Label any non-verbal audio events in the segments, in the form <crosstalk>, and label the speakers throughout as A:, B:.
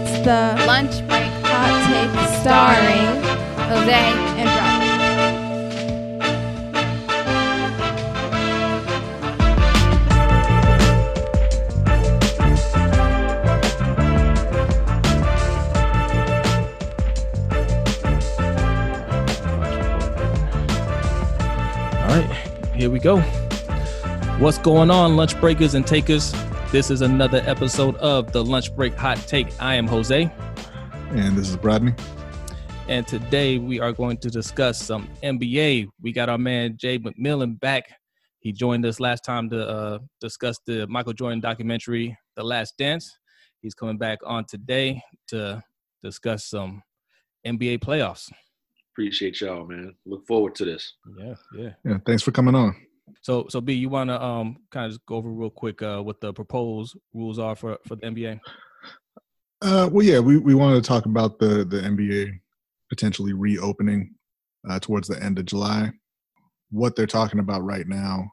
A: It's the
B: Lunch break
A: hot take
B: starring
A: starring
B: Jose.
A: and Robert.
C: All right, here we go. What's going on, lunch breakers and takers? This is another episode of the Lunch Break Hot Take. I am Jose,
D: And this is Bradney.
C: and today we are going to discuss some NBA. We got our man Jay McMillan back. He joined us last time to uh, discuss the Michael Jordan documentary, The Last Dance. He's coming back on today to discuss some NBA playoffs.
E: Appreciate y'all, man. Look forward to this.
C: Yeah, yeah.
D: Yeah, thanks for coming on.
C: So, so B, you want to um kind of just go over real quick uh, what the proposed rules are for for the NBA?
D: Uh, well, yeah, we, we wanted to talk about the, the NBA potentially reopening uh, towards the end of July. What they're talking about right now,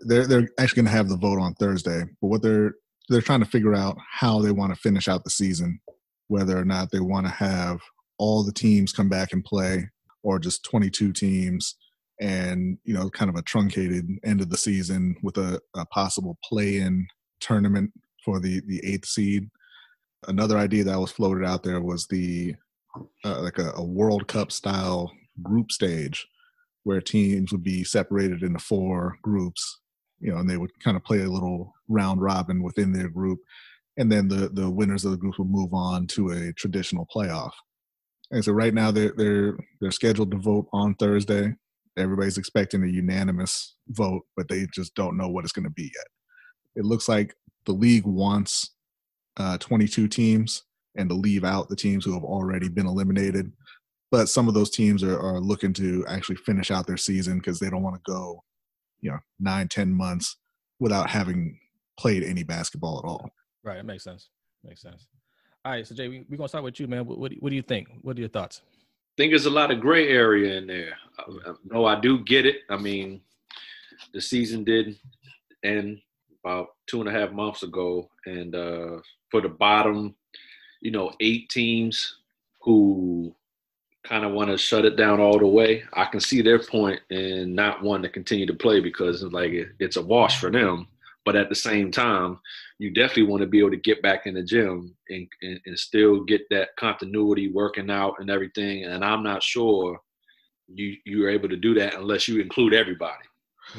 D: they're they're actually going to have the vote on Thursday. But what they're they're trying to figure out how they want to finish out the season, whether or not they want to have all the teams come back and play, or just 22 teams, and you know, kind of a truncated end of the season with a, a possible play-in tournament for the the eighth seed another idea that was floated out there was the uh, like a, a World Cup style group stage where teams would be separated into four groups, you know, and they would kind of play a little round robin within their group, and then the the winners of the group would move on to a traditional playoff. And so right now they're they're they're scheduled to vote on Thursday. Everybody's expecting a unanimous vote, but they just don't know what it's going to be yet. It looks like the league wants uh, 22 teams and to leave out the teams who have already been eliminated. But some of those teams are, are looking to actually finish out their season because they don't want to go, you know, nine, ten months without having played any basketball at all.
C: Right, it makes sense. Makes sense. All right, so Jay, we, we're gonna start with you, man. What, what, what do you think? What are your thoughts?
E: Think there's a lot of gray area in there. No, I do get it. I mean, the season did end about two and a half months ago, and uh, for the bottom, you know, eight teams who kind of want to shut it down all the way, I can see their point in not wanting to continue to play because like it, it's a wash for them. But at the same time, you definitely want to be able to get back in the gym and, and, and still get that continuity working out and everything. And I'm not sure you you're able to do that unless you include everybody.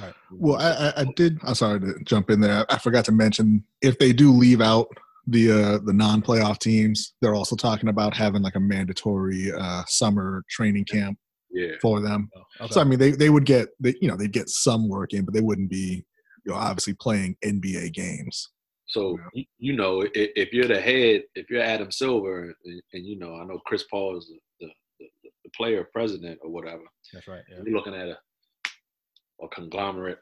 C: Right.
D: Well, I, I, I did. I'm sorry to jump in there. I forgot to mention if they do leave out the uh, the non-playoff teams, they're also talking about having like a mandatory uh, summer training camp
E: Yeah.
D: for them.
C: Oh, okay.
D: So I mean, they they would get they you know they'd get some work in, but they wouldn't be you know obviously playing NBA games.
E: So
D: Yeah.
E: you, know, if, if you're the head, if you're Adam Silver, and, and you know, I know Chris Paul is the, the, the, player president or whatever.
C: That's right. Yeah.
E: You're looking at a a conglomerate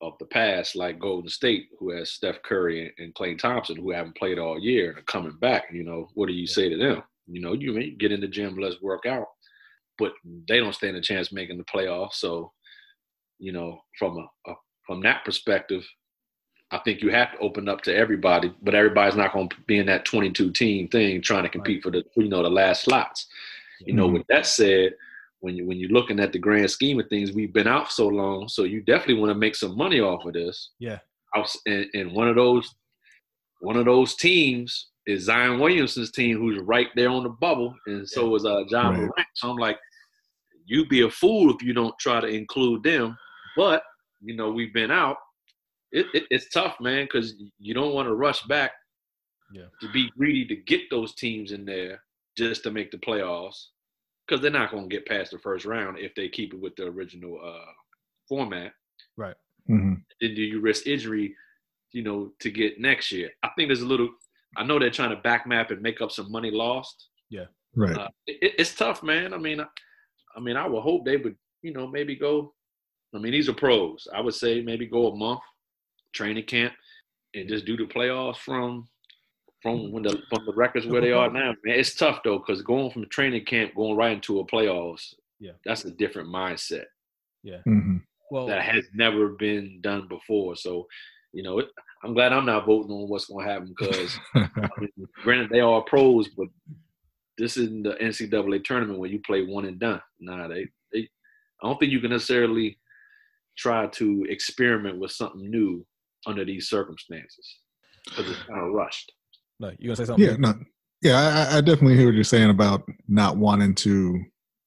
E: of the past, like Golden State, who has Steph Curry and, and Klay Thompson, who haven't played all year and are coming back. You know, what do you
C: Yeah.
E: say to them? You know, you may get in the gym, let's work out, but they don't stand a chance making the playoffs. So, you know, from a, a from that perspective, I think you have to open up to everybody, but everybody's not going to be in that 22 team thing trying to compete for the you know the last slots. You know,
D: Mhm.
E: with that said, when you when you're looking at the grand scheme of things, we've been out so long, so you definitely want to make some money off of this.
C: Yeah.
E: Outs- And, and one of those one of those teams is Zion Williamson's team, who's right there on the bubble, and so is uh, Ja
D: Right.
E: Morant. So I'm like, you'd be a fool if you don't try to include them. But you know, we've been out. It, it, it's tough, man, because you don't want to rush back
C: Yeah.
E: to be greedy to get those teams in there just to make the playoffs because they're not going to get past the first round if they keep it with the original uh, format.
C: Right.
D: Mm-hmm.
E: Then do you risk injury, you know, to get next year? I think there's a little. I know they're trying to back map and make up some money lost. Yeah.
D: Right.
E: Uh, it, it's tough, man. I mean, I, I mean, I would hope they would, you know, maybe go. I mean, these are pros. I would say maybe go a month training camp and just do the playoffs from from when the from the records where they are now. Man, it's tough though because going from training camp going right into a playoffs,
C: Yeah.
E: that's a different mindset
C: Yeah.
D: Mhm.
C: Well,
E: that has never been done before. So, you know, it, I'm glad I'm not voting on what's going to happen because, <laughs> granted, they are pros, but this isn't the NCAA tournament where you play one and done. Nah, they, they I don't think you can necessarily try to experiment with something new under these circumstances because it's kind of rushed.
C: No, you gonna say something?
D: Yeah, no, yeah, I, I definitely hear what you're saying about not wanting to,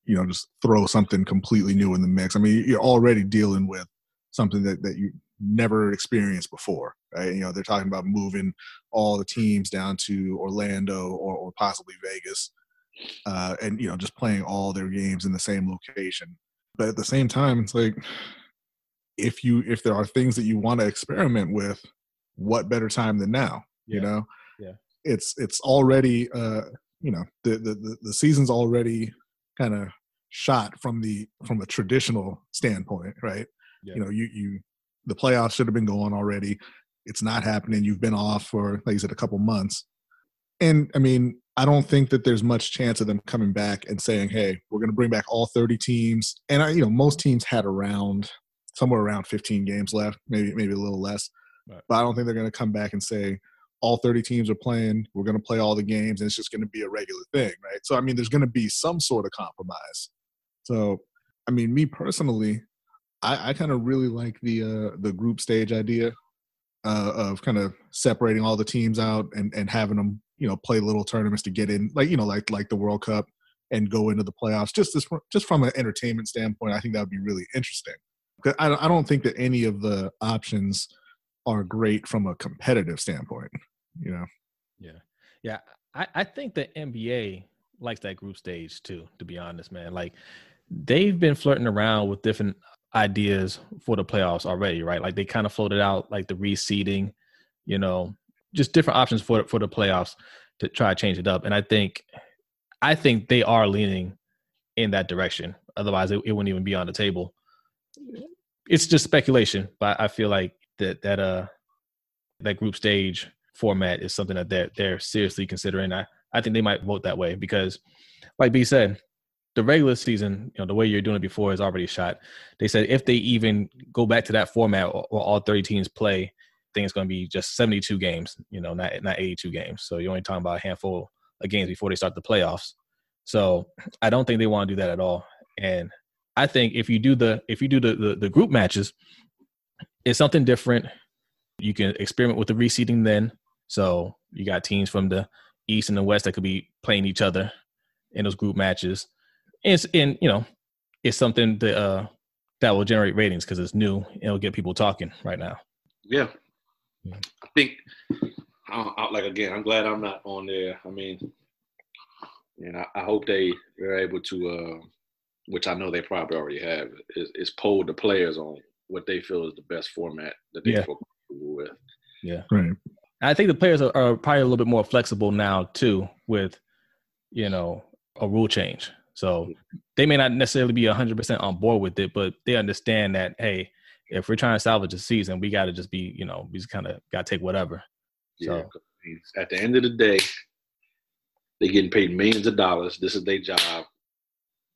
D: you know, just throw something completely new in the mix. I mean, you're already dealing with something that that you never experienced before, right? You know, they're talking about moving all the teams down to Orlando or, or possibly Vegas, uh, and you know, just playing all their games in the same location. But at the same time, it's like if you if there are things that you want to experiment with, what better time than now? You know,
C: Yeah.
D: it's it's already uh, you know the the the, the season's already kind of shot from the from a traditional standpoint, right?
C: Yeah.
D: You know, you you the playoffs should have been going already. It's not happening. You've been off for like you said a couple months, and I mean I don't think that there's much chance of them coming back and saying, "Hey, we're going to bring back all 30 teams." And I, you know, most teams had around somewhere around 15 games left, maybe maybe a little less.
C: Right.
D: But I don't think they're going to come back and say all 30 teams are playing. We're going to play all the games, and it's just going to be a regular thing, right? So I mean, there's going to be some sort of compromise. So I mean, me personally, I, I kind of really like the uh, the group stage idea uh, of kind of separating all the teams out and and having them you know play little tournaments to get in, like you know like like the World Cup and go into the playoffs. Just this, just from an entertainment standpoint, I think that would be really interesting. I don't- I don't think that any of the options are great from a competitive standpoint. You know,
C: Yeah, yeah. I, I think the NBA likes that group stage too. To be honest, man, like they've been flirting around with different ideas for the playoffs already, right? Like they kind of floated out like the reseeding, you know, just different options for for the playoffs to try to change it up. And I think, I think they are leaning in that direction. Otherwise, it, it wouldn't even be on the table. It's just speculation, but I feel like that that uh that group stage format is something that they're they're seriously considering. I I think they might vote that way because, like B said, the regular season, you know, the way you're doing it before is already shot. They said if they even go back to that format or, or all 30 teams play, I think it's going to be just 72 games. You know, not not 82 games. So you're only talking about a handful of games before they start the playoffs. So I don't think they want to do that at all. And I think if you do the if you do the the, the group matches, it's something different. You can experiment with the reseeding then. So you got teams from the east and the west that could be playing each other in those group matches. It's in you know, it's something that uh that will generate ratings because it's new. It'll get people talking right now.
E: Yeah.
C: Yeah.
E: I think, I, I, like again, I'm glad I'm not on there. I mean, and I, I hope they are able to, uh, which I know they probably already have, is, is poll the players on what they feel is the best format that they
C: Yeah.
E: feel comfortable with.
C: Yeah.
D: right?
C: I think the players are, are probably a little bit more flexible now too, with you know a rule change. So they may not necessarily be hundred percent on board with it, but they understand that hey, if we're trying to salvage the season, we got to just be you know we just kind of got to take whatever.
E: Yeah.
C: So-
E: 'cause, I mean, At the end of the day, they're getting paid millions of dollars. This is their job.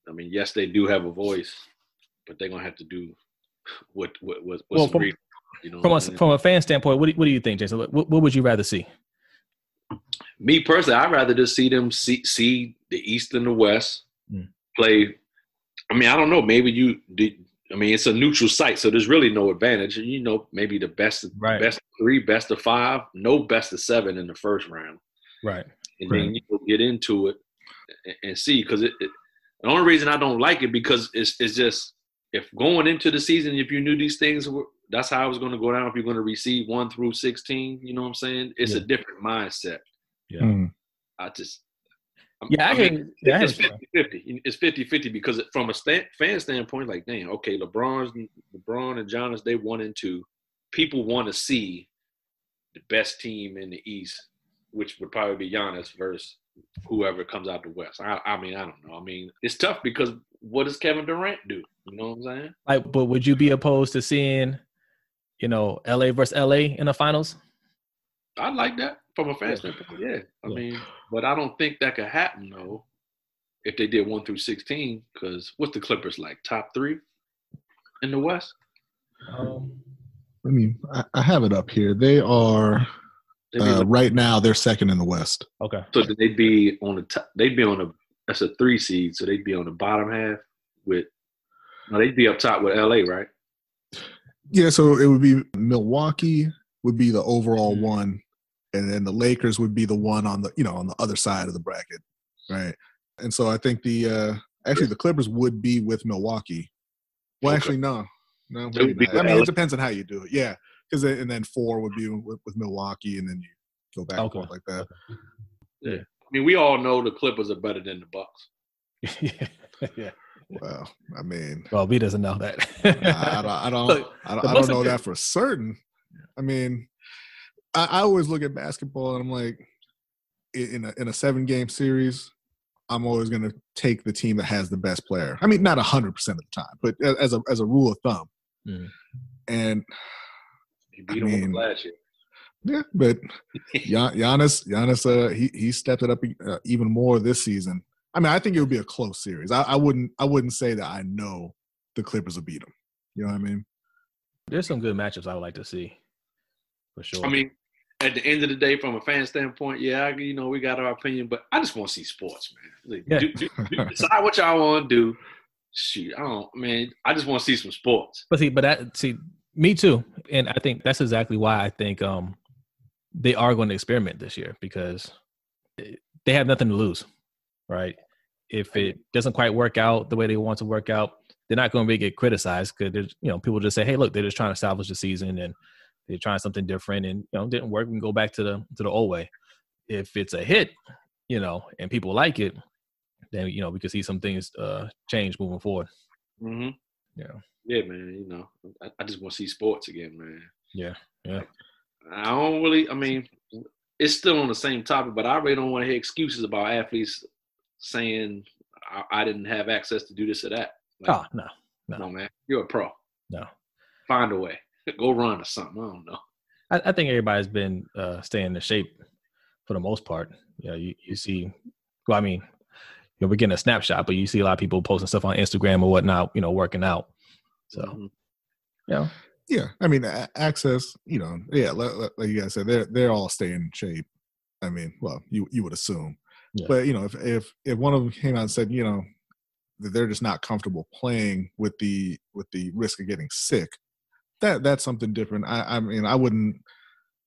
E: I mean, yes, they do have a voice, but they're gonna have to do what what what what's
C: Well, from-
E: agreed. You know,
C: From
E: what
C: a
E: I'm saying?
C: from a fan standpoint, what do, what do you think, Jason? What, what would you rather see?
E: me personally, I'd rather just see them see, see the East and the West
C: Mm.
E: play. I mean, I don't know. Maybe you. I mean, it's a neutral site, so there's really no advantage. And you know, maybe the best,
C: Right.
E: best three, best of five, no best of seven in the first round,
C: Right.
E: and
D: Right.
E: then you get into it and, and see. Because it, it, the only reason I don't like it because it's it's just if going into the season, if you knew these things were. That's how I was going to go down. If you're going to receive one through sixteen, you know what I'm saying? It's a different mindset.
C: Yeah.
D: Mm.
E: I just I'm-
C: Yeah, I,
E: mean,
C: can. Yeah,
E: it's
C: can-
E: 50 50. It's 50 50 because from a stand, fan standpoint, like, damn, okay, LeBron's LeBron and Giannis, they one and two. People want to see the best team in the East, which would probably be Giannis versus whoever comes out the West. I, I mean, I don't know. I mean, it's tough because what does Kevin Durant do? You know what I'm saying?
C: Like, but would you be opposed to seeing, you know, LA versus LA in the finals?
E: I like that from a fan
C: Yeah.
E: standpoint. Yeah. I
C: Yeah.
E: mean, but I don't think that could happen though if they did one through sixteen. Because what's the Clippers like? Top three in the West?
C: Um,
D: I mean, I, I have it up here. They are
E: They'd be
D: uh, right now. They're second in the West.
C: Okay.
E: so they'd be on the top. They'd be on the. That's a three seed, so they'd be on the bottom half with. No, they'd be up top with LA, right?
D: Yeah, so it would be Milwaukee would be the overall
C: Mhm.
D: one, and then the Lakers would be the one on the you know on the other side of the bracket, right? And so I think the uh actually the Clippers would be with Milwaukee. Well,
E: Okay.
D: actually, no, no.
E: It
D: maybe
E: would be
D: not. I mean,
E: LA.
D: it depends on how you do it. Yeah, because and then four would be with, with Milwaukee, and then you go back and forth like that.
E: Yeah, I mean, we all know the Clippers are better than the Bucks. <laughs>
C: yeah. yeah.
D: Well, I mean,
C: Well, B doesn't know that.
D: I, I don't, I don't,
C: Look,
D: I don't, I don't know that for certain. I mean, I, I always look at basketball and I'm like, in a in a seven game series, I'm always going to take the team that has the best player. I mean, not hundred percent of the time, but as a as a rule of thumb.
C: Mhm.
D: And
E: He beat
D: I
E: them
D: mean-
E: last year.
D: yeah, but <laughs> Gian- Giannis, Giannis, uh, he he stepped it up uh, even more this season. I mean, I think it would be a close series. I, I wouldn't I wouldn't say that I know the Clippers will beat them. You know what I mean?
C: There's some good matchups I would like to see. For sure.
E: I mean, at the end of the day, from a fan standpoint, yeah, you know, we got our opinion, but I just want to see sports, man. Like,
C: Yeah.
E: do, do, do- <laughs> decide what y'all want to do. Shoot, I don't, man. I just want to see some sports.
C: But see, but that see, me too, and I think that's exactly why I think um they are going to experiment this year because they have nothing to lose, right? If it doesn't quite work out the way they want to work out, they're not going to really get criticized because you know people just say, "Hey, look, they're just trying to salvage the season and they're trying something different, and you know, didn't work. We can go back to the to the old way." If it's a hit, you know, and people like it, then you know we could see some things uh change moving forward.
E: hmm
C: Yeah.
E: Yeah, man. You know, I, I just want to see sports again, man.
C: Yeah, yeah.
E: I don't really. I mean, it's still on the same topic, but I really don't want to hear excuses about athletes saying I, I didn't have access to do this or that. Like,
C: Oh no, no.
E: no, man. You're a pro.
C: No.
E: Find a way. <laughs> Go run or something. I don't know.
C: I, I think everybody's been uh, staying in shape for the most part. You know, you, you see, well, I mean, know, we're getting a snapshot, but you see a lot of people posting stuff on Instagram or whatnot, you know, working out. So,
E: Mhm.
C: you
D: Yeah, I mean, access. You know, yeah, like, like- like you guys said, they're they're all staying in shape. I mean, well, you you would assume,
C: Yeah.
D: but you know, if if if one of them came out and said, you know, that they're just not comfortable playing with the with the risk of getting sick, that that's something different. I I mean, I wouldn't,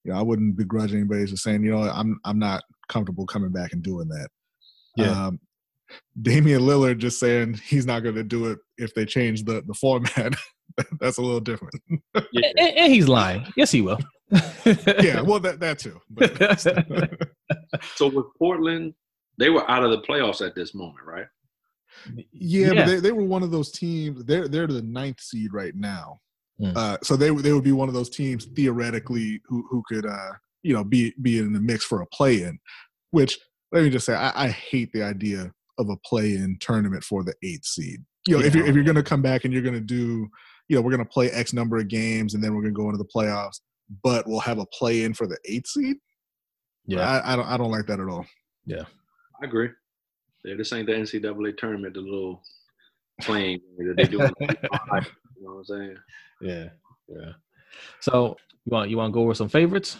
D: you know, I wouldn't begrudge anybody just saying, you know, I'm I'm not comfortable coming back and doing that.
C: Yeah.
D: Um, Damian Lillard just saying he's not going to do it if they change the the format. <laughs> that's a little different.
E: Yeah.
C: and, and he's lying. Yes, he will. <laughs>
D: yeah, well, that that too. <laughs>
E: So with Portland, they were out of the playoffs at this moment, right?
D: yeah,
C: Yeah.
D: but they, they were one of those teams. They're they're the ninth seed right now.
C: Hmm.
D: Uh, so they would- they would be one of those teams theoretically who who could uh you know be be in the mix for a play in. Which let me just say, I, I hate the idea of a play in tournament for the eighth seed. You know, if you're if you're going to come back and you're going to do, you know, we're going to play X number of games and then we're going to go into the playoffs, but we'll have a play in for the eighth seed.
C: yeah.
D: I, I don't I don't like that at all.
E: Yeah, I agree. Yeah, this ain't the NCAA tournament, the little playing <laughs> that they do. <laughs> you know what I'm saying?
C: Yeah. Yeah. So you want you want to go over some favorites?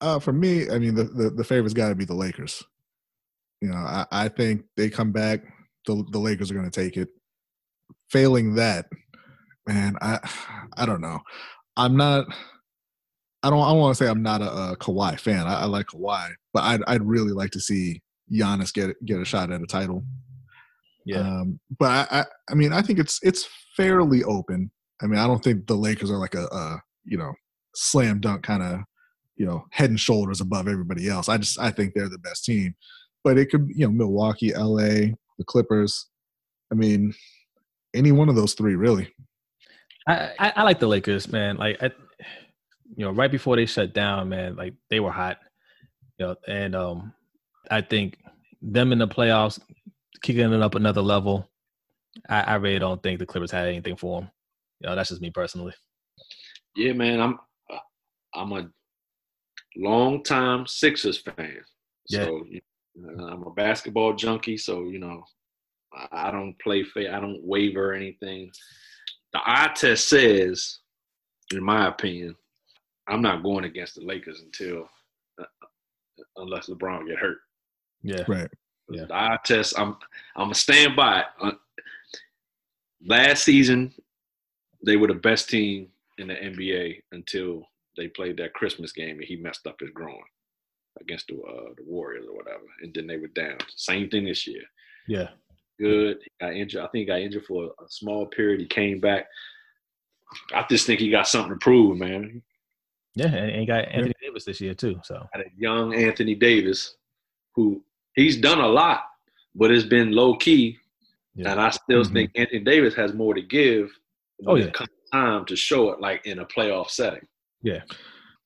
D: Uh, for me, I mean, the the, the favorite's got to be the Lakers. You know, I, I think they come back. The the Lakers are going to take it. Failing that, man, I I don't know. I'm not. I don't. I don't want to say I'm not a, a Kawhi fan. I, I like Kawhi, but I'd I'd really like to see Giannis get get a shot at a title. Um, but I, I, I mean, I think it's it's fairly open. I mean, I don't think the Lakers are like a, a you know slam dunk kind of you know head and shoulders above everybody else. I just I think they're the best team. But it could you know Milwaukee, L.A., the Clippers. I mean, any one of those three really.
C: I, I, I like the Lakers, man. Like, I, you know, right before they shut down, man, like they were hot. You know, and um, I think them in the playoffs, kicking it up another level. I, I really don't think the Clippers had anything for them. You know, that's just me personally.
E: Yeah, man. I'm I'm a long time Sixers fan. So you know, I'm a basketball junkie. So you know, I, I don't play fair. I don't waver or anything. The eye test says in my opinion, I'm not going against the Lakers until uh, unless LeBron get hurt.
C: Yeah.
D: Right.
C: Yeah.
E: The eye test. I'm I'm gonna stand by it. Uh, last season, they were the best team in the NBA until they played that Christmas game and he messed up his groin against the uh, the Warriors or whatever, and then they were down. Same thing this year.
C: Yeah.
E: Good. He got injured. I think he got injured for a small period. He came back. I just think he got something to prove, man.
C: Yeah. And, and you got Anthony Davis this year too. So
E: Got a young Anthony Davis, who he's done a lot, but it's been low key.
C: yeah.
E: And I still
D: Mhm.
E: think Anthony Davis has more to give when
C: Oh, yeah.
E: it comes time to show it, like in a playoff setting.
D: Yeah,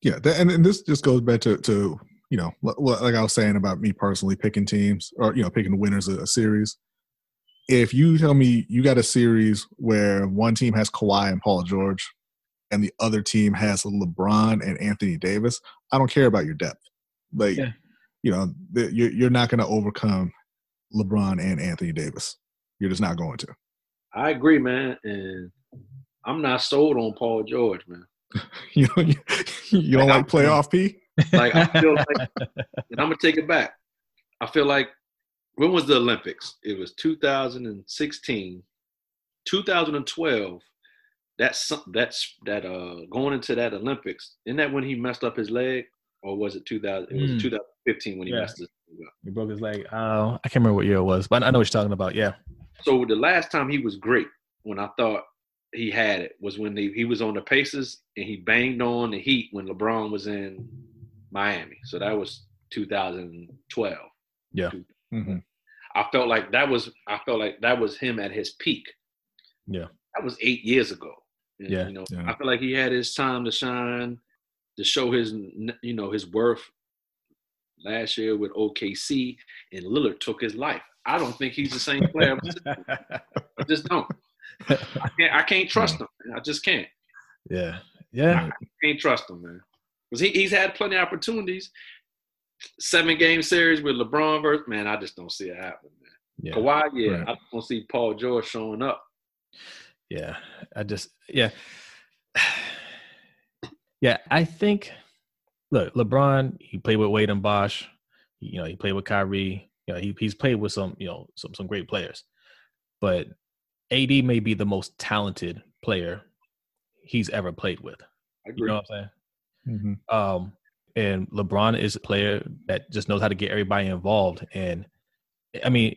D: that, and, and this just goes back to to you know li- li- like I was saying about me personally picking teams or you know picking the winners of a series. If you tell me you got a series where one team has Kawhi and Paul George, and the other team has LeBron and Anthony Davis, I don't care about your depth. Like,
C: Yeah.
D: you know, you're you're not going to overcome LeBron and Anthony Davis. You're just not going to.
E: I agree, man. And I'm not sold on Paul George, man. <laughs>
D: You know, you, you don't like playoff P.
E: Like I feel like, <laughs> and I'm gonna take it back. I feel like when was the Olympics? It was 2016, 2012. That's that's that uh going into that Olympics. Isn't that when he messed up his leg, or was it 2000? It was
C: Mm.
E: 2015 when he
C: Yeah.
E: messed his leg up.
C: he broke his leg. Uh, I can't remember what year it was, but I know what you're talking about. Yeah.
E: So the last time he was great, when I thought he had it, was when he, he was on the Pacers and he banged on the Heat when LeBron was in Miami. So that was 2012.
C: Yeah.
D: Mm-hmm.
E: I felt like that was I felt like that was him at his peak.
C: Yeah.
E: That was eight years ago. And,
C: Yeah.
E: You know,
D: Yeah.
E: I feel like he had his time to shine, to show his you know his worth. Last year with OKC, and Lillard took his life. I don't think he's the same player. <laughs> I just don't. I can't, I can't trust him. I just can't.
C: yeah. Yeah.
E: I Can't trust him, man. Because he, he's had plenty of opportunities. Seven game series with LeBron versus man, I just don't see it happening, man.
C: Yeah.
E: Kawhi, yeah,
D: Right.
E: I don't see Paul George showing up.
C: Yeah, I just yeah, <sighs> yeah. I think look, LeBron. He played with Wade and Bosh. You know, he played with Kyrie. You know, he he's played with some you know some some great players, but AD may be the most talented player he's ever played with.
E: I
C: You know what I'm saying?
D: Mm-hmm.
C: Um, and LeBron is a player that just knows how to get everybody involved. And I mean,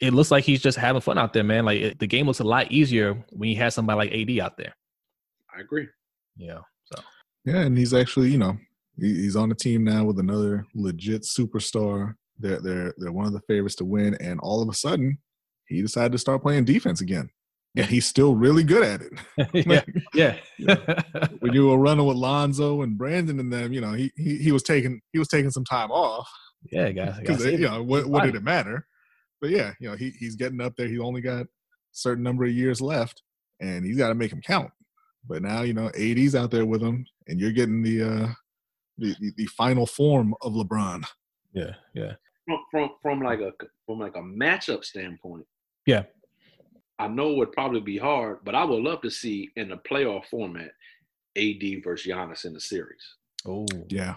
C: it looks like he's just having fun out there, man. Like it, the game looks a lot easier when you have somebody like AD out there.
E: I agree.
C: Yeah. So
D: Yeah, and he's actually, you know, he- he's on the team now with another legit superstar. They're they're they're one of the favorites to win, and all of a sudden, he decided to start playing defense again, and he's still really good at it. <laughs>
C: yeah, yeah,
D: when you were running with Lonzo and Brandon and them, you know, he he, he was taking he was taking some time off
C: yeah, guys.
D: because you know what, what did it matter? But yeah, you know, he he's getting up there. He only got a certain number of years left, and he's got to make them count. But now you know, AD's out there with him, and you're getting the uh the, the, the final form of LeBron.
C: Yeah, yeah,
E: From, from from like a from like a matchup standpoint.
C: Yeah.
E: I know it would probably be hard, but I would love to see in the playoff format AD versus Giannis in the series.
C: oh,
D: Yeah,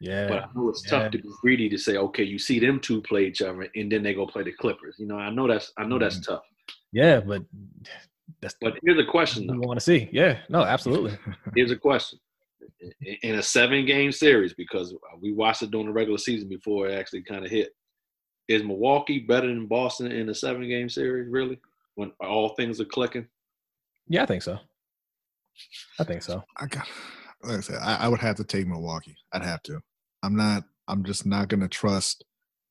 C: yeah,
E: But I know it's
C: Yeah.
E: tough to be greedy to say, okay, you see them two play each other, and then they go play the Clippers. You know, I know that's I know that's
C: Mm-hmm.
E: tough.
C: yeah. But that's
E: But here's a question
C: what we want to see. Yeah, no, absolutely. <laughs>
E: Here's a question. In- In a seven game series, because we watched it during the regular season before it actually kind of hit, is Milwaukee better than Boston in a seven game series, really? When all things are clicking?
C: Yeah, I think so. I think so.
D: I got. Like I said, I, I would have to take Milwaukee. I'd have to. I'm not. I'm just not going to trust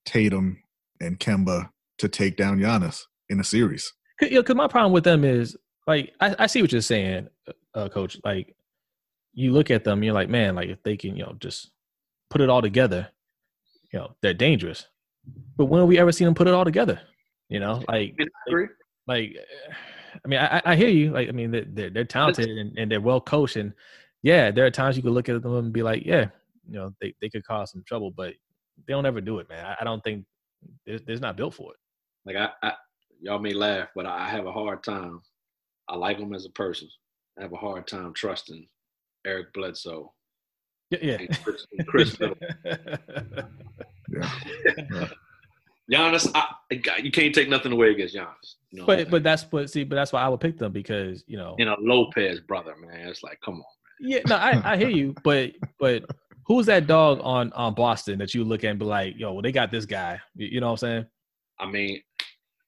D: Tatum and Kemba to take down Giannis in a series.
C: Cause, you know, 'cause my problem with them is like I, I see what you're saying, uh, Coach. Like you look at them, you're like, man, like if they can, you know, just put it all together, you know, they're dangerous. But when have we ever seen them put it all together? You know, like
E: I agree.
C: Like I mean, I, I hear you. Like, I mean, they're they're, they're talented and, and they're well coached, and yeah, there are times you could look at them and be like, yeah, you know, they, they could cause some trouble, but they don't ever do it, man. I, I don't think they're, they're not built for it.
E: Like I, I, y'all may laugh, but I have a hard time. I like him as a person. I have a hard time trusting Eric Bledsoe
C: Yeah, yeah.
E: and Khris, and <laughs> Khris Middleton. <laughs>
D: Yeah.
E: Giannis, I, you can't take nothing away against Giannis. You know
C: but but that's what see, but that's why I would pick them because you know
E: you know Lopez brother, man. It's like, come on.
C: Yeah, no, I, I hear you, <laughs> but but who's that dog on on Boston that you look at and be like, yo, well, they got this guy. You, you know what I'm saying?
E: I mean,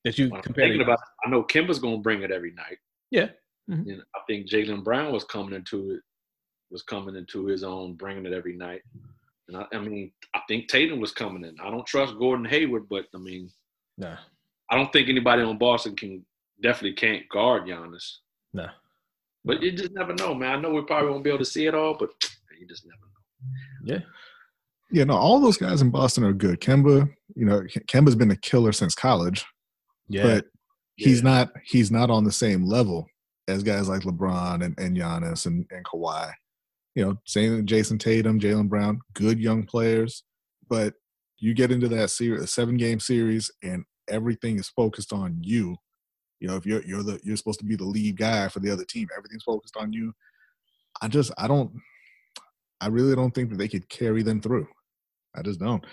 C: That you compare.
E: about, I know Kemba's gonna bring it every night.
C: Yeah. Mhm.
E: You know, I think Jaylen Brown was coming into it, was coming into his own, bringing it every night. And I, I mean, I think Tatum was coming in. I don't trust Gordon Hayward, but I mean,
C: Nah,
E: I don't think anybody on Boston can definitely can't guard Giannis.
C: nah.
E: But you just never know, man. I know we probably won't be able to see it all, but you just never know.
C: Yeah.
D: Yeah, no, all those guys in Boston are good. Kemba, you know, Kemba's been a killer since college,
C: Yeah.
D: but he's
E: Yeah.
D: not he's not on the same level as guys like LeBron and, and Giannis and, and Kawhi. You know, same Jayson Tatum, Jaylen Brown, good young players, but you get into that series, a seven game series, and everything is focused on you. You know, if you're you're the you're supposed to be the lead guy for the other team, everything's focused on you. I just I don't I really don't think that they could carry them through. I just don't.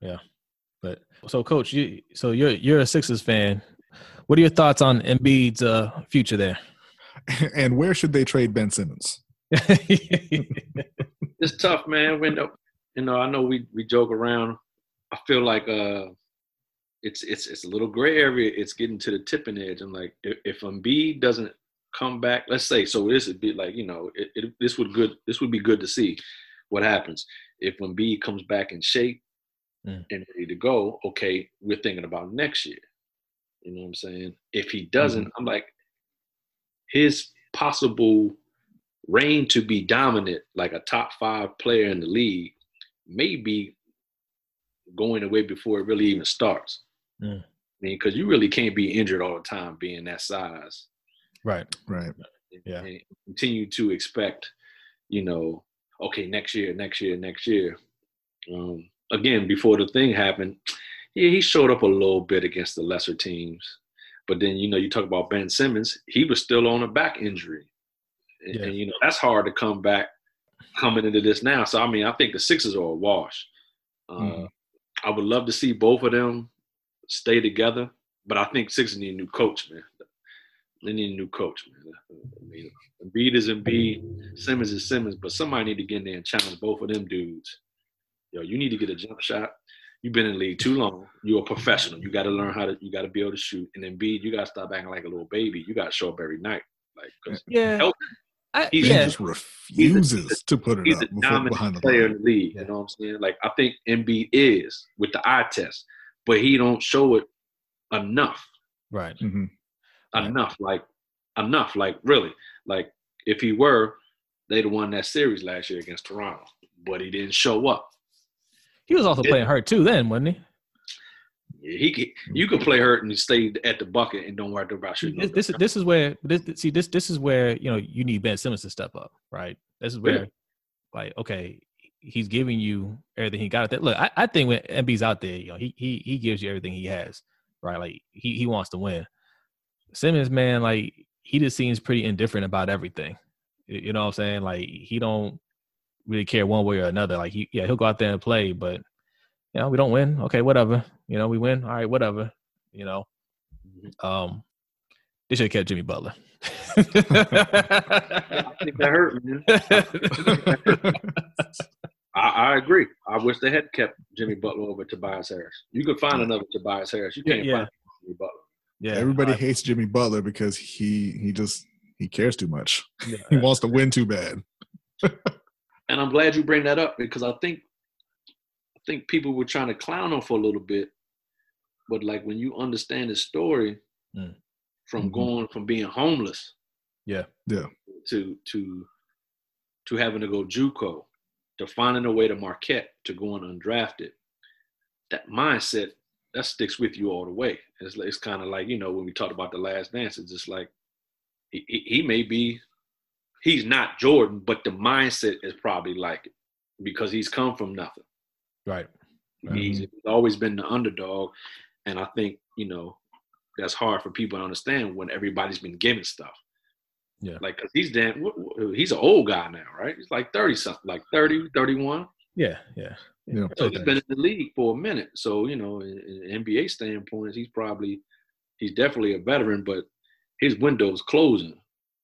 D: Yeah.
C: But so, coach, you so you're you're a Sixers fan. What are your thoughts on Embiid's uh, future there? <laughs>
D: and where should they trade Ben Simmons? <laughs>
E: It's tough, man. When you know, I know we we joke around. I feel like uh, it's it's it's a little gray area. It's getting to the tipping edge. I'm like, if, if Embiid doesn't come back, let's say, so this would be like, you know, it, it, this would good. This would be good to see what happens if Embiid comes back in shape
C: Mm.
E: and ready to go. Okay, we're thinking about next year. You know what I'm saying? If he doesn't, I'm like, his possible reign to be dominant, like a top five player in the league, may be going away before it really even starts.
C: Mm.
E: I mean, because you really can't be injured all the time being that size.
C: right.
D: Right.
C: Yeah.
E: And continue to expect, you know, okay, next year, next year, next year. Um, again, before the thing happened, yeah, he showed up a little bit against the lesser teams. But then, you know, you talk about Ben Simmons, he was still on a back injury. And,
C: Yeah.
E: and, you know, that's hard to come back coming into this now. So, I mean, I think the Sixers are a wash. Uh,
D: Mhm.
E: I would love to see both of them stay together, but I think Sixers need a new coach, man. They need a new coach, man. I mean, Embiid is Embiid, Simmons is Simmons, but somebody need to get in there and challenge both of them dudes. Yo, you need to get a jump shot. You've been in the league too long. You're a professional. You got to learn how to. You got to be able to shoot. And Embiid, you got to stop acting like a little baby. You got to show up every night, Like,
C: Yeah. I,
E: He's
D: Ben
C: yeah.
D: just refuses to put it
E: he's
D: up
E: a
D: before,
E: dominant
D: behind the
E: player
D: line.
E: in the league.
C: Yeah.
E: You know what I'm saying? Like I think Embiid is with the eye test, but he don't show it enough.
C: Right.
D: hmm
C: Right.
E: enough, like enough, like really, like if he were, they'd have won that series last year against Toronto, but he didn't show up.
C: He was also
E: Yeah.
C: playing hurt too then, wasn't he?
E: He could, you could play hurt and stay at the bucket and don't worry about shooting.
C: This, this is this is where this see this this is where you know you need Ben Simmons to step up, right? This is where,
E: Yeah.
C: like, okay, he's giving you everything he got. There. Look, I, I think when Embiid's out there, you know, he he he gives you everything he has, right? Like he he wants to win. Simmons, man, like he just seems pretty indifferent about everything. You know what I'm saying? Like he don't really care one way or another. Like he yeah he'll go out there and play, but you know we don't win. Okay, whatever. You know we win. All right, whatever. You know.
E: Mhm.
C: Um, they should have kept Jimmy Butler.
E: I think that hurt, man. <laughs> I, I agree. I wish they had kept Jimmy Butler over Tobias Harris. You could find another Tobias Harris. You
C: Yeah,
E: can't
C: yeah.
E: find Jimmy Butler.
C: yeah,
D: Everybody
C: I-
D: hates Jimmy Butler because he he just he cares too much.
C: yeah. <laughs>
D: He wants to win too bad.
E: and I'm glad you bring that up because I think I think people were trying to clown him for a little bit, but like when you understand his story
C: Mm.
E: from
D: Mhm.
E: going from being homeless
C: Yeah.
D: Yeah.
E: to to to having to go JUCO to finding a way to Marquette to going undrafted, that mindset that sticks with you all the way. It's it's kind of like you know when we talked about the last dance, it's just like he, he he may be he's not Jordan, but the mindset is probably like it because he's come from nothing.
C: Right.
E: He's always been the underdog, and I think you know that's hard for people to understand when everybody's been given stuff.
C: Yeah.
E: Like, cause he's damn, wh- wh- he's an old guy now, right? He's like 30 something, like 30, 31.
C: Yeah, yeah.
D: Yeah.
E: So he's been in the league for a minute. So, you know, in, in NBA standpoint, he's probably, he's definitely a veteran, but his window's closing.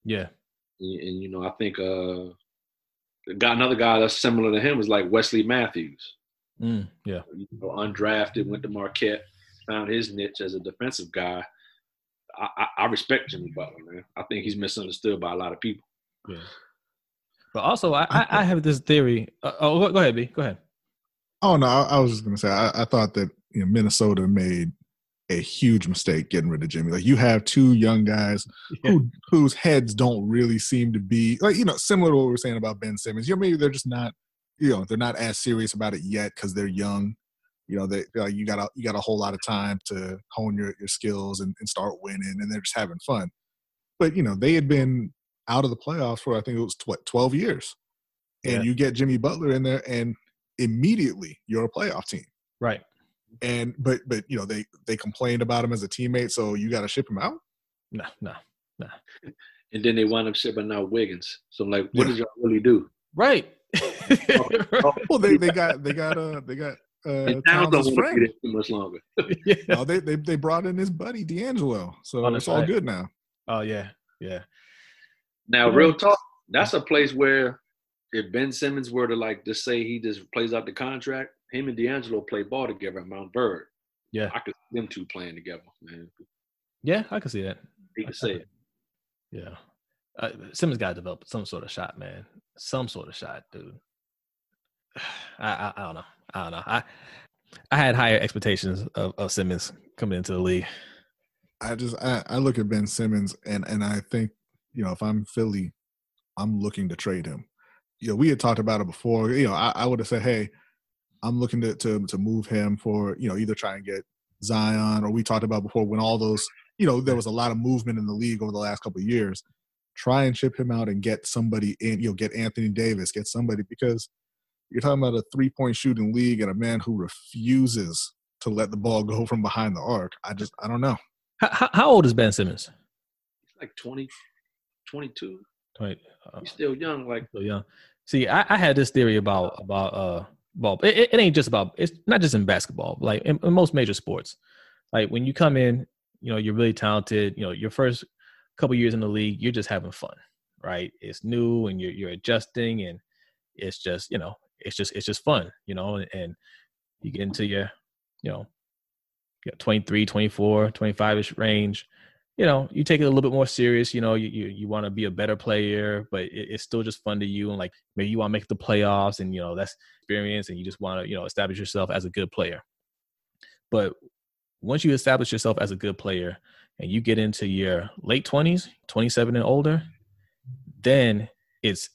C: Yeah.
E: And, and, you know, I think uh, got another guy that's similar to him is like Wesley Matthews.
C: Mm, yeah.
E: You know, undrafted, went to Marquette, found his niche as a defensive guy. I, I, I respect Jimmy Butler, man. I think he's misunderstood by a lot of people.
C: Yeah. But also, I, I, <laughs> I have this theory. Uh, oh, go- go ahead, B. Go ahead.
D: Oh no, I, I was just gonna say I, I thought that you know, Minnesota made a huge mistake getting rid of Jimmy. Like you have two young guys <laughs> who whose heads don't really seem to be like you know similar to what we were saying about Ben Simmons. You know, maybe they're just not you know they're not as serious about it yet because they're young. You know, they like you got a you got a whole lot of time to hone your your skills and, and start winning, and they're just having fun. But you know, they had been out of the playoffs for I think it was what twelve years, and
C: Yeah.
D: you get Jimmy Butler in there, and immediately you're a playoff team
C: Right.
D: and but but you know they they complained about him as a teammate so you got to ship him out
C: No, no. No.
E: And then they wound up shipping out Wiggins. So I'm like, what
D: Yeah.
E: did y'all really do?
C: Right. <laughs>
D: well they they got they got uh they got uh
E: And Towns
D: Towns'
E: don't want to be there too much longer. <laughs> <laughs>
C: yeah.
D: no, they, they they brought in his buddy D'Angelo so
C: that's
D: it's all good now
C: Oh yeah. Yeah.
E: Now, real talk, that's a place where if Ben Simmons were to like just say he just plays out the contract, him and D'Angelo play ball together at Montverde.
C: Yeah.
E: I could see them two playing together, man.
C: Yeah. I can see that.
E: Hate to say it.
C: Yeah. Uh, Simmons got to develop some sort of shot, man. Some sort of shot, dude. I, I don't know. I don't know. I I had higher expectations of, of Simmons coming into the league.
D: I just I, I look at Ben Simmons and and I think you know if I'm Philly, I'm looking to trade him. You know, we had talked about it before. You know, I, I would have said, hey, I'm looking to, to to move him for you know either try and get Zion or we talked about before when all those you know there was a lot of movement in the league over the last couple years. Try and ship him out and get somebody in. You know, get Anthony Davis, get somebody because you're talking about a three point shooting league and a man who refuses to let the ball go from behind the arc. I just I don't know.
C: How, how, how old is Ben Simmons?
E: He's like 20, 22.
C: Twenty. Uh,
E: He's still young. Like,
C: so young. See, I, I had this theory about about uh ball. It, it- it ain't just about. It's not just in basketball. Like in, in most major sports, like when you come in, you know, you're really talented. You know, your first couple years in the league, you're just having fun, right? It's new and you're you're adjusting, and it's just you know, it's just it's just fun, you know, and, you get into your, you know, you know 23, 24, 25 ish range. You know, you take it a little bit more serious. You know, you you, you want to be a better player, but it, it's still just fun to you. And like maybe you want to make the playoffs, and you know that's experience, and you just want to you know establish yourself as a good player. But once you establish yourself as a good player, and you get into your late twenties, twenty seven and older, then it's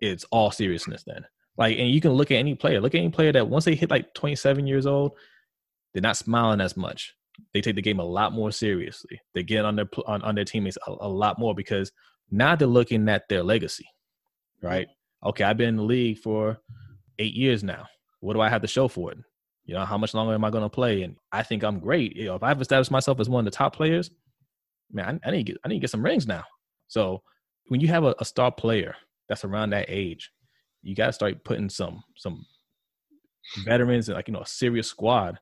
C: it's all seriousness. Then like, and you can look at any player. Look at any player that once they hit like twenty seven years old, they're not smiling as much they take the game a lot more seriously. They get on their on, on their teammates a, a lot more because now they're looking at their legacy, right? Okay, I've been in the league for eight years now. What do I have to show for it? You know, how much longer am I going to play? And I think I'm great. You know, if I've established myself as one of the top players, man, I, I need to get I need to get some rings now. So when you have a, a star player that's around that age, you got to start putting some some veterans and like you know a serious squad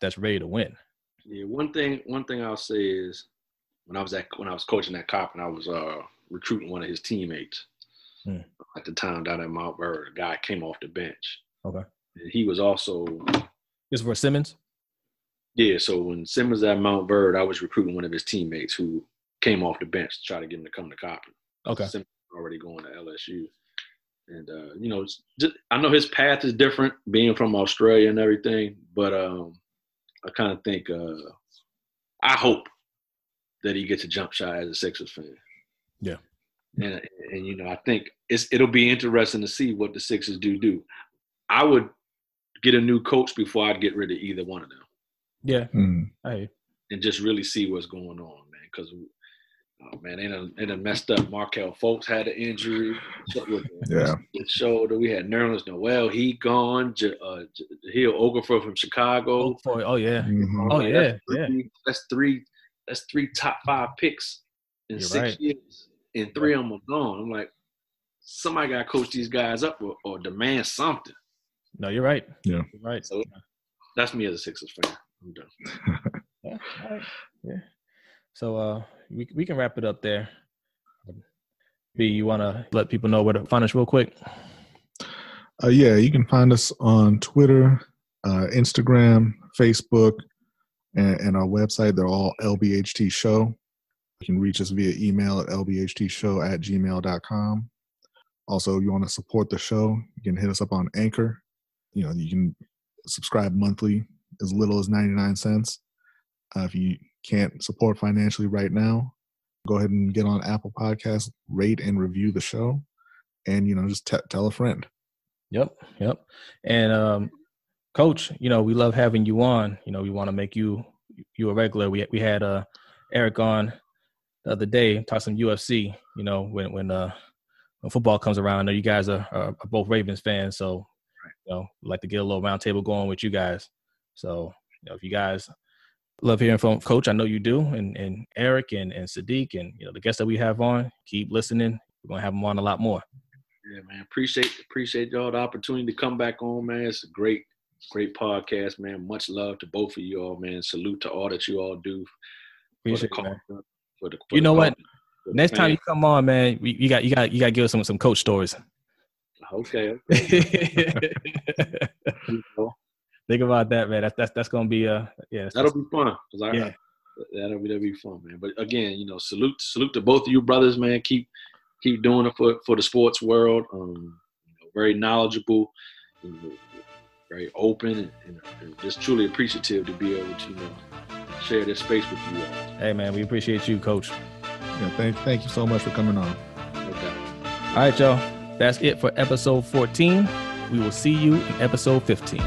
C: that's ready to win.
E: yeah, one thing, one thing I'll say is when I was at, when I was coaching at and I was uh, recruiting one of his teammates
C: Hmm.
E: at the time down at Montverde. A guy came off the bench.
C: Okay.
E: And he was also
C: This is for Simmons.
E: Yeah, so when Simmons at Montverde, I was recruiting one of his teammates who came off the bench to try to get him to come to Coppin.
C: Okay.
E: Simmons was already going to LSU, and uh, you know, it's just, I know his path is different, being from Australia and everything. But um, I kind of think, uh, I hope that he gets a jump shot as a Sixers fan.
C: Yeah.
E: And and you know, I think it's it'll be interesting to see what the Sixers do do. I would get a new coach before I'd get rid of either one of them
C: Yeah.
D: Mm.
C: Hey.
E: and just really see what's going on, man. Because oh, man, they done, they done messed up. Markelle Fultz had an injury with
D: Yeah.
E: the shoulder. We had Nerlens Noel, he gone. J- uh, J- Hill Okafor from Chicago.
C: Oh, for, oh yeah.
D: Mhm.
C: Oh,
E: Man,
C: yeah,
E: that's three, That's three. That's three top five picks in
C: You're
E: six
C: right.
E: years. and three of them are gone. I'm like, somebody got to coach these guys up or, or demand something.
C: No, you're right.
D: Yeah.
C: You're right.
E: So that's me as a Sixers fan. I'm done. <laughs>
C: Yeah. all right. Yeah. So uh we we can wrap it up there. B, you wanna let people know where to find us real quick?
D: Uh, yeah, you can find us on Twitter, uh, Instagram, Facebook, and, and our website. They're all LBHT Show. You can reach us via email at lbhtshow at gmail.com. Also, you want to support the show, you can hit us up on Anchor. You know, you can subscribe monthly as little as 99 cents. Uh, if you can't support financially right now, go ahead and get on Apple Podcasts, rate and review the show, and, you know, just t- tell a friend.
C: Yep, yep. And um coach, you know, we love having you on. You know, we want to make you you a regular. We we had uh Eric on the other day, talk some UFC, you know, when when uh when football comes around. I know you guys are, are, are both Ravens fans, so you know, like to get a little roundtable going with you guys. So, you know, if you guys love hearing from Coach, I know you do, and and Eric and and Sadiq and you know the guests that we have on, keep listening. We're gonna have them on a lot more.
E: Yeah, man. Appreciate appreciate y'all the opportunity to come back on, man. It's a great, great podcast, man. Much love to both of you all, man. Salute to all that you all do. For the,
C: Appreciate it, man.
E: for the, for
C: You know what?
E: call- for the
C: Next time you come on, man, you got you got you got to give us some some coach stories.
E: okay, <laughs>
C: Think about that, man. That's that's that's gonna be uh yeah.
E: that'll be fun. 'cause I,
C: Yeah.
E: that'll be that'll be fun, man. But again, you know, salute salute to both of you brothers, man. Keep keep doing it for for the sports world. Um, you know, very knowledgeable, you know, very open, and, and, and just truly appreciative to be able to you know share this space with you all.
C: Hey, man, we appreciate you, coach.
D: Yeah, thank, thank you so much for coming on.
E: Okay.
C: All right, y'all. That's it for episode 14. We will see you in episode 15.